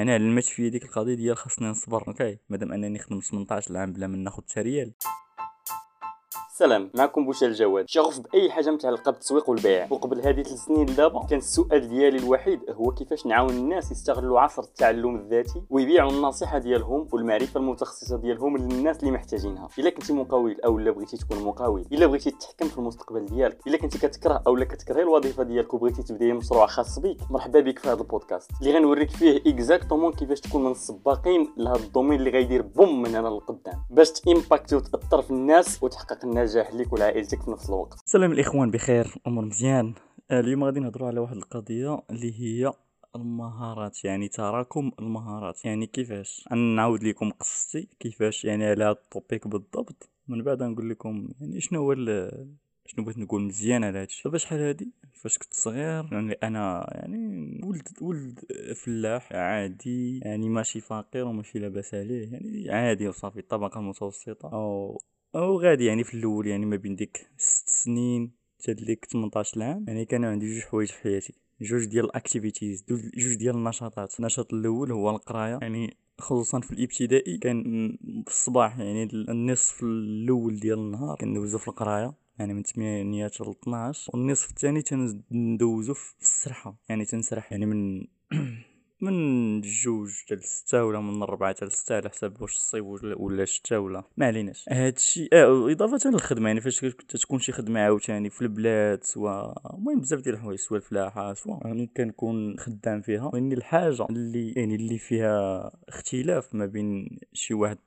يعني علمت فيا ديك القضية ديال خاصني نصبر أوكي؟ مادام أنني خدمت 18 عام بلا ما ناخذ حتى ريال سلام معكم بوشا الجواد شغوف بأي حاجة متعلقه بالتسويق والبيع. وقبل هذه ثلاث سنين لدابا كان السؤال ديالي الوحيد هو كيفاش نعاون الناس يستغلوا عصر التعلم الذاتي ويبيعوا النصيحة ديالهم والمعرفة المتخصصة ديالهم للناس اللي محتاجينها. إلا كنتي مقاول أو لا بغيتي تكون مقاول إلا بغيتي تتحكم في المستقبل ديالك إلا كنتي كتكره أو لا كتكرهي الوظيفة ديالك وبغيتي تبدأي مشروع خاص بك مرحبا بك في هذا البودكاست. اللي غنوريك فيه exactement كيفاش تكون من السباقين لهذا ال domaine اللي غيدير boom من هنا للقدام باش ت impacter وتأثر في الناس وتحقق النجاح ليك والعائله عائلتك في نفس الوقت. سلام الإخوان بخير امور مزيان. آه، اليوم غادي نهضروا على واحد القضية اللي هي المهارات يعني تراكم المهارات. يعني كيفاش؟ نعاود لكم قصتي. كيفاش؟ يعني على هذا التوبيك بالضبط. من بعد نقول لكم يعني شنو هو شنو بغيت نقول مزيان على هادشي. دابا شحال هادي؟ فاش كنت صغير يعني أنا يعني ولد ولد فلاح عادي. يعني ماشي فقير وماشي لاباس عليه. يعني عادي وصافي الطبقة المتوسطة. أو أو غادي يعني في الأول يعني ما بين ديك ست سنين حتى ليك 18 عام يعني كانوا عندي جوج حوايج في حياتي. جوج ديال ال activities جوج ديال النشاطات. النشاط الأول هو القراية يعني خصوصا في الإبتدائي كان في الصباح يعني النصف الأول ديال النهار كندوزو في القراية يعني من 8 حتى ل 12 والنصف الثاني تندوزو في السرحة يعني تنسرح يعني من من جوج حتى لستة ولا من ربعة حتى لستة على حساب واش الصيف ولا الشتا ولا. ما عليناش. هادشي آه إضافة للخدمة يعني فاش تكون شي خدمة عاوتاني في البلاد soit المهم بزاف ديال الحوايج سوا الفلاحة سوا يعني كنكون خدام فيها. يعني الحاجة اللي يعني اللي فيها اختلاف ما بين شي واحد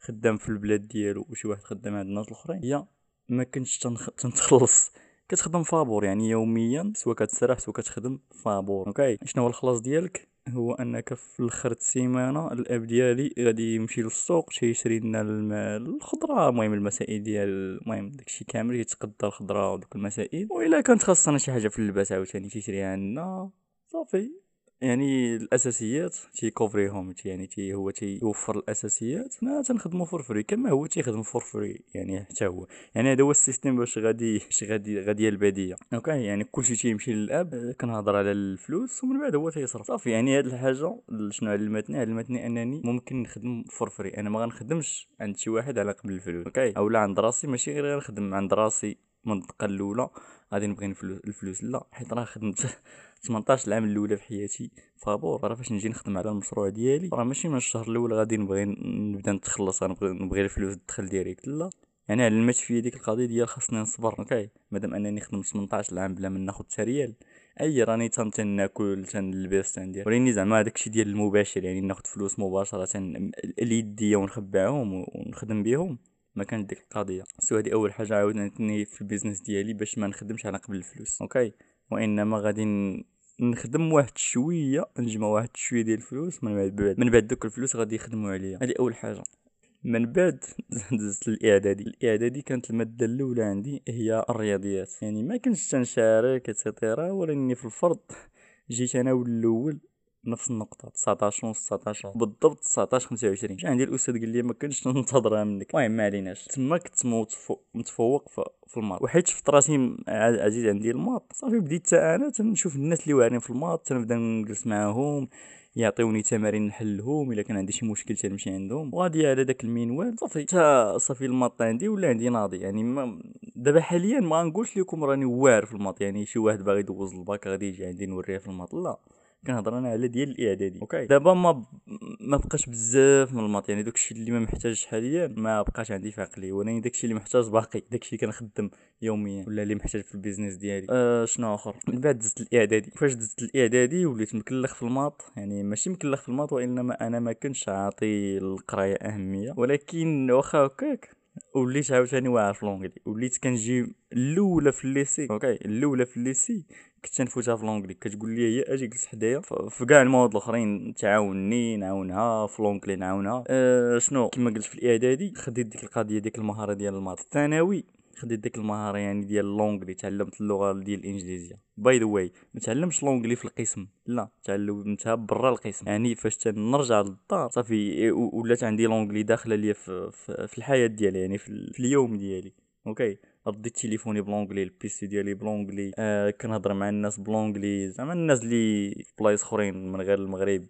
خدام في البلاد ديالو وشي واحد خدام عند الناس الأخرين هي ما كنتش تنخلص كتخدم فابور يعني يوميا سوا كتسرح سوا كتخدم فابور أوكي؟ شنو هو الخلاص ديالك؟ هو أنك في الآخر السيمانه الأب ديالي غادي يمشي للسوق شي يشري لنا الخضرة المهم المسائل ديال المهم داكشي كامل يتقدر الخضرة ودوك المسائل. وإلا كانت خاصنا شي حاجة في اللباس عاوتاني تيشريها لنا صافي. يعني الأساسيات تي couvrir هم يعني تي هو تيوفر الأساسيات حنا تنخدمو for free كما هو تيخدم for free يعني حتى هو. يعني هذا هو ال system باش غادي باش غادي غادي البديه أوكي؟ يعني كلشي تيمشي للأب كنهضر على الفلوس ومن بعد هو تيصرف. صافي يعني هاد الحاجة شنو علمتني علمتني أنني ممكن نخدم for free أنا ما غنخدمش عند شي واحد على قبل الفلوس. أوكي؟ اولا عند راسي ماشي غير غنخدم عند راسي المنطقة الأولى غادي نبغي الفلوس. لا حيت راه خدمت 18 العام الأولى في حياتي. فابور راه فاش نجي نخدم على المشروع ديالي راه ماشي من الشهر الأول غادي نبغي نبدا نتخلص نبغي نبغي الفلوس تدخل direct لا. يعني علمت فيا ديك القضية ديال خاصني نصبر أوكي مادام أنني خدمت 18 عام بلا ما ناخذ حتى ريال. أي راني تم تناكل تنلبس تندير. وريني زعما داكشي ديال المباشر يعني ناخذ فلوس مباشرة اليديه ونخبعهم ونخدم بهم ما كانت ديك القضية. so هذه أول حاجة عاودتني في ال business ديالي باش ما نخدمش على قبل الفلوس. أوكي؟ وإنما غادي نخدم واحد شوية نجمع واحد شوية ديال الفلوس من بعد من بعد دوك الفلوس غادي يخدموا عليا. هذه أول حاجة. من بعد دزت الاعدادي الإعدادي كانت المادة الأولى عندي هي الرياضيات. يعني ما كنتش تنشارك et cetera ولكني في الفرض جيت أنا الأول نفس النقطة 19 ونص 19 بالضبط 19 25 جا عندي الأستاذ قال لي ما كنتش ننتظرها منك. المهم ما عليناش. تما كنت متفوق في ال maths وحيت شفت راسي عزيز عندي ال maths صافي بديت حتى أنا تنشوف الناس اللي واعرين في ال maths تنبدأ نجلس معاهم يعطيوني تمارين نحلهم إلا كان عندي شي مشكل تنمشي عندهم. وغادي على داك المنوال. صافي حتى صافي ال maths عندي ولا عندي ناضي. يعني ما دابا حاليا ما نقولش لكم راني واعر في ال maths يعني شي واحد باغي يدوز الباك غادي يجي عندي نوريه في ال maths لا. كنهضر أنا على ديال الاعدادي. أوكي. دابا ما ما بقاش بزاف من ال maths يعني داكشي اللي ما محتاجش حاليا ما بقاش عندي في عقلي ولكن داكشي اللي محتاج باقي داكشي اللي كنخدم يوميا. ولا اللي محتاج في ال business ديالي؟ أه شنو آخر؟ من بعد دزت الإعدادي. فاش دزت الإعدادي وليت مكلخ في ال maths يعني ماشي مكلخ في ال maths وإنما أنا ما كنتش عاطي القراية أهمية ولكن واخا هكاك وليت عاوتاني واعر في l'anglais وليت كنجي الاولى في ال lycée أوكي الاولى في ال lycée كنت تنفوتها في l'anglais كتقول لي هي أجي جلس حدايا في كاع المواد الاخرين تعاوني نعاونها في l'anglais نعاونها أه شنو كما قلت في الاعدادي خديت ديك القضية ديك المهاره ديال ال maths الثانوي خديت ديك المهارة يعني ديال l'anglais تعلمت اللغة ديال الإنجليزية. by the way ما تعلمش l'anglais في القسم. لا تعلمتها برا القسم. يعني فاش تنرجع للدار صافي ولات عندي l'anglais داخلة ليا في, في, في الحياة ديالي يعني في, في اليوم ديالي. أوكي رديت تليفوني ب l'anglais ال PC ديالي ب l'anglais آه كنهضر مع الناس ب l'anglais زعما الناس اللي في بلايص أخرين من غير المغرب.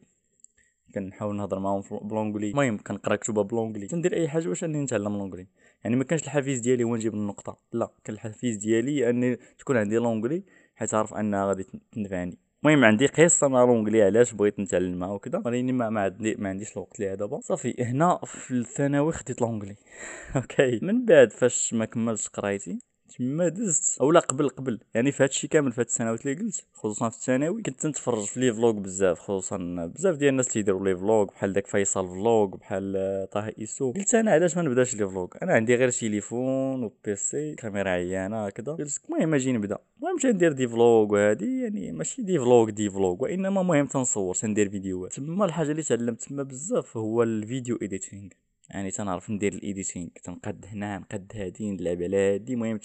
كنحاول نهضر معاهم ب l'anglais المهم كنقرا كتبه ب l'anglais تندير أي حاجة باش أنني نتعلم l'anglais يعني ما كانش الحافز ديالي هو نجيب النقطة. لا كان الحافز ديالي أني تكون عندي l'anglais حيت عارف أنها غادي تنفعني. المهم عندي قصه مع l'anglais علاش بغيت نتعلمها وكذا ولكن ما ما عندي ما عنديش الوقت ليها دابا صافي هنا في الثانوي خديت l'anglais. Okay. من بعد فاش ما كملتش قرايتي تما دزت. أولا قبل قبل يعني في هادشي كامل في هاد السنوات اللي قلت خصوصا في الثانوي كنت نتفرج في les vlogs بزاف خصوصا بزاف ديال الناس تيديروا les vlogs بحال داك فيصل vlog بحال طه إيسو. قلت أنا علاش ما نبداش les vlogs؟ أنا عندي غير تليفون و PC كاميرا عيانة هكذا. قلت المهم أجي نبدأ. المهم تندير des vlogs وهادي يعني ماشي des vlogs des vlogs وإنما مهم تنصور تندير فيديوهات. تما الحاجة اللي تعلمت تما بزاف هو ال video editing يعني تنعرف ندير ال editing تنقد هنا نقد هادي نلعب على هادي المهم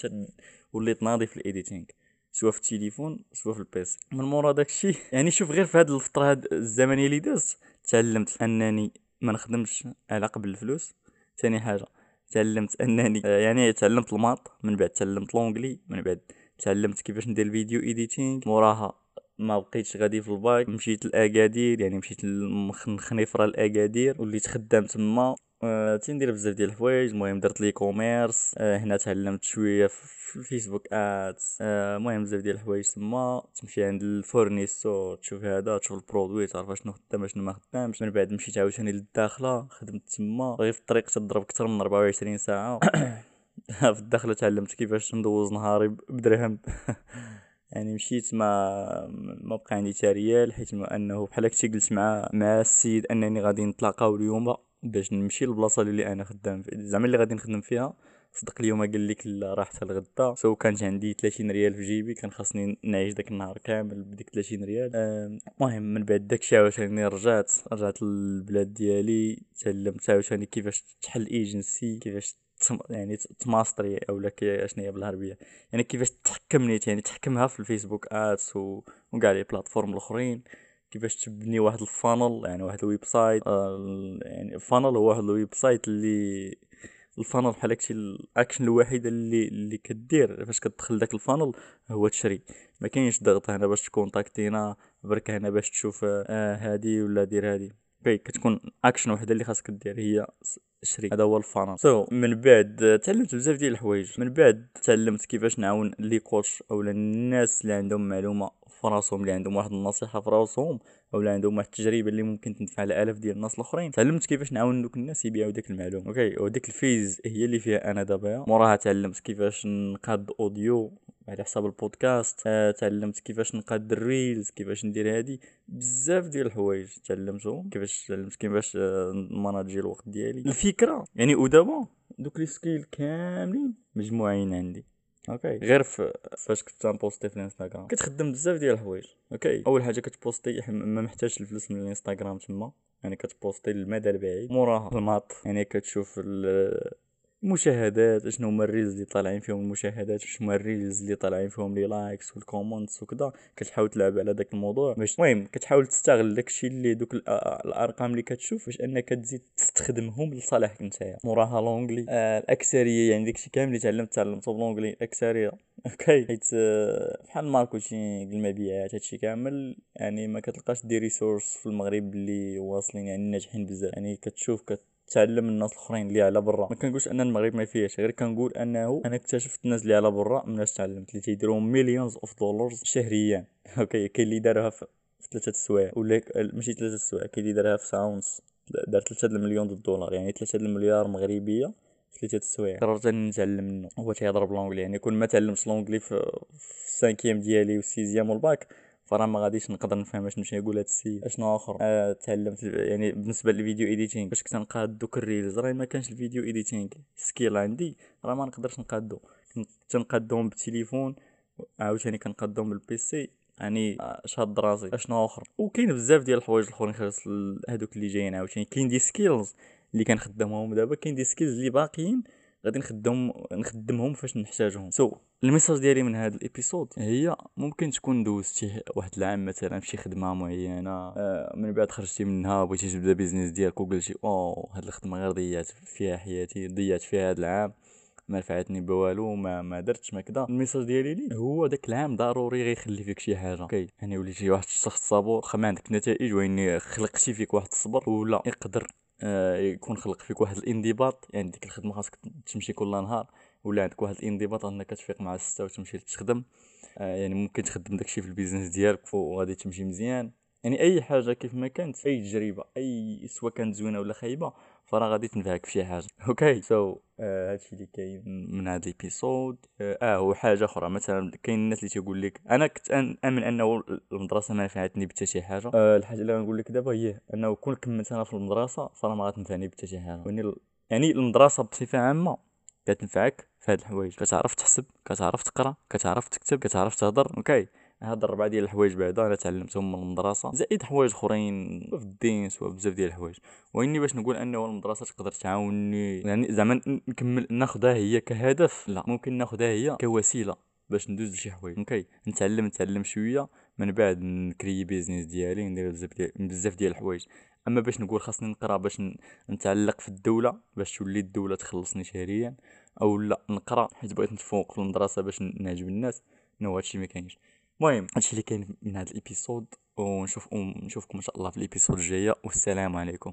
وليت ناضي في ال editing. سواء في التليفون سواء في ال PC من مورا داكشي يعني شوف غير في هاد الفترة هاد الزمنيه اللي دازت تعلمت أنني ما نخدمش على قبل الفلوس. ثاني حاجة تعلمت أنني آه، يعني تعلمت les maths من بعد تعلمت l'anglais من بعد تعلمت كيفاش ندير video editing. موراها ما بقيتش غادي في الباك مشيت لأكادير يعني مشيت لخنيفره لاكادير وليت خدام تما. آه، تندير بزاف ديال الحوايج. المهم درت le e-commerce آه، هنا تعلمت شوية في Facebook Ads آه، المهم بزاف ديال الحوايج تما. تمشي عند ال fournisseur تشوف هذا تشوف ال produit تعرف شنو خدام شنو ما خدامش. من بعد مشيت عاوتاني للداخلة خدمت تما. غير في الطريق تضرب أكثر من 24 ساعة. في الداخلة تعلمت كيفاش ندوز نهاري بدرهم. يعني مشيت ما ما بقى عندي حتى ريال حيت أنه بحال هكا قلت مع مع السيد أنني غادي نتلاقاو اليوم. باش نمشي للبلاصه اللي أنا خدام زعما اللي غادي نخدم فيها صدق اليوم قال لك لا راه حتى الغدا. so كانت عندي 30 ريال في جيبي كان خاصني نعيش داك النهار كامل بديك 30 ريال. المهم من بعد داكشي عاوتاني رجعت رجعت للبلاد ديالي تعلمت عاوتاني كيفاش تحل ايجنسي كيفاش يعني تماستري أولا اشنو هي بالعربية. يعني كيفاش تحكم نيت يعني تحكمها في Facebook Ads. وكاع les plateformes الأخرين. كيفاش تبني واحد ال funnel يعني واحد ال website آه، يعني ال funnel هو واحد ال website اللي ال funnel بحال هادشي الأكشن الوحيده اللي اللي كدير. فاش كتدخل داك ال funnel هو تشري. ما كاينش ضغط هنا باش تكونتاكتينا برك هنا باش تشوف آه هادي ولا دير هادي. okay كتكون اكشن وحدة اللي خاصك دير هي شري هذا هو ال funnel so, من بعد تعلمت بزاف ديال الحوايج. من بعد تعلمت كيفاش نعاون les coachs اولا الناس اللي عندهم معلومة في راسهم اللي عندهم واحد النصيحة في راسهم اولا عندهم واحد التجربة اللي ممكن تنفع الالاف ديال الناس الأخرين. تعلمت كيفاش نعاون دوك الناس يبيعوا ديك المعلومة. Okay وديك ال phase هي اللي فيها أنا دابا. موراها تعلمت كيفاش نقاد audio على حساب البودكاست. آه، تعلمت كيفاش نقاد ال reels كيفاش ندير هادي. بزاف ديال الحوايج تعلمتهم كيفاش تعلمت كيفاش آه، نماناجي الوقت ديالي. الفكرة. يعني ودابا دوك les skills كاملين مجموعين عندي. Okay. غير فاش كنت نبوستي في الإنستغرام. كتخدم بزاف ديال الحوايج. Okay. أول حاجة كتبوستي ما محتاجش الفلوس من الإنستغرام تما. يعني كتبوستي للمدى البعيد. موراها. les maths. يعني كتشوف ال- المشاهدات شنو هما ال reels اللي طالعين فيهم؟ المشاهدات شنو هما ال reels اللي طالعين فيهم؟ les likes وال comments وكذا كتحاول تلعب على داك الموضوع. باش المهم كتحاول تستغل داكشي اللي دوك الأ- الأرقام اللي كتشوف باش أنك تزيد تستخدمهم لصالحك نتايا موراها l'anglais. آه الأكثرية يعني داكشي كامل اللي تعلمت تعلمته ب l'anglais الأكثرية. Okay. حيت آه، بحال ال marketing المبيعات هادشي كامل يعني ما كتلقاش des ressources في المغرب اللي واصلين يعني ناجحين بزاف. يعني كتشوف كت تعلم الناس الآخرين اللي على برا. ما كنقولش أن المغرب ما فيهش غير كنقول أنه أنا اكتشفت الناس اللي على برا مناش تعلمت اللي تيديروا millions of dollars شهريا. Okay كاين اللي دارها في ثلاثة سوايع ولا ماشي ثلاثة سوايع كاين اللي دارها في ساعة ونص دار ثلاثة المليون الدولار. يعني ثلاثة المليار مغربية ثلاثة سوايع قررت أني نتعلم منه. هو تيهضر ب l'anglais يعني كون ما تعلمتش l'anglais في ال cinquième ديالي وال sixième وال bac فراه ما غاديش نقدر نفهم شنو يقول هاد السيد. أشنو آخر؟ آه تعلمت يعني بالنسبة لل video editing باش كنت نقاد دوك ال reels راه ما كانش ال video editing skill عندي. راه ما نقدرش نقادو. كنت تنقادهم بالتليفون. عاوتاني كنقادهم بال PC يعني آه، شاد راسي أشنو آخر؟ وكاين بزاف ديال الحوايج الأخرين خاص هادوك اللي جايين عاوتاني. كاين des skills اللي كنخدمهم دابا. كاين des skills اللي باقيين. غادي نخدم نخدمهم فاش نحتاجهم. سو so, الميساج ديالي من هذا ال épisode هي ممكن تكون دوزتي واحد العام مثلا في شي خدمة معينة آه من بعد خرجتي منها بغيتي تبدا business ديالك وقلتي أو هاد الخدمة غير ضيعت فيها حياتي ضيعت فيها هاد العام ما نفعتني بوالو ما ما درتش ما كذا ال message ديالي ليه؟ هو داك العام ضروري غيخلي فيك شي حاجة. Okay. يعني وليتي واحد الشخص صبور واخا ما عندك نتائج واني خلقتي فيك واحد الصبر ولا يقدر يكون خلق فيك واحد الانضباط. يعني ديك الخدمة خاصك تمشي كل نهار ولا عندك واحد الانضباط انك تفيق مع الستة وتمشي تخدم. آه يعني ممكن تخدم داكشي في ال business ديالك وغادي تمشي مزيان. يعني أي حاجة كيف ما كانت أي تجربة أي سواء كانت زوينة ولا خايبة فراه غادي تنفعك في شي حاجة. Okay so آه هادشي اللي كاين من هاد ال épisode آه, آه وحاجه أخرى. مثلا كاين الناس اللي تيقول لك أنا كنت امن أنه المدرسة ما نفعتني بحتى شي حاجة. آه الحاجة اللي غنقول لك دابا هي أنه كون كملت أنا في المدرسة فراه ما غتنفعني بحتى شي حاجة. يعني يعني المدرسة بصفة عامة كتنفعك في هاد الحوايج. كتعرف تحسب كتعرف تقرأ كتعرف تكتب كتعرف تهضر. Okay هاد الربعه ديال الحوايج بعدا أنا تعلمتهم من المدرسة. زائد حوايج أخرين في الدين سوا بزاف ديال الحوايج. وإني باش نقول أنه المدرسة تقدر تعاوني يعني زعما نكمل ناخذها هي كهدف. لا ممكن ناخذها هي كوسيلة باش ندوز لشي حوايج. okay نتعلم نتعلم شوية. من بعد نكري business ديالي ندير بزاف ديال بزاف ديال الحوايج. أما باش نقول خاصني نقرأ باش نتعلق في الدولة باش تولي الدولة تخلصني شهريا أو لا نقرأ. حيت بغيت نتفوق في المدرسة باش نعجب الناس no هادشي ما كاينش. المهم. هادشي اللي كاين من هذا ال episode ونشوف ونشوفكم إن شاء الله في الإبيسود الجاية والسلام عليكم.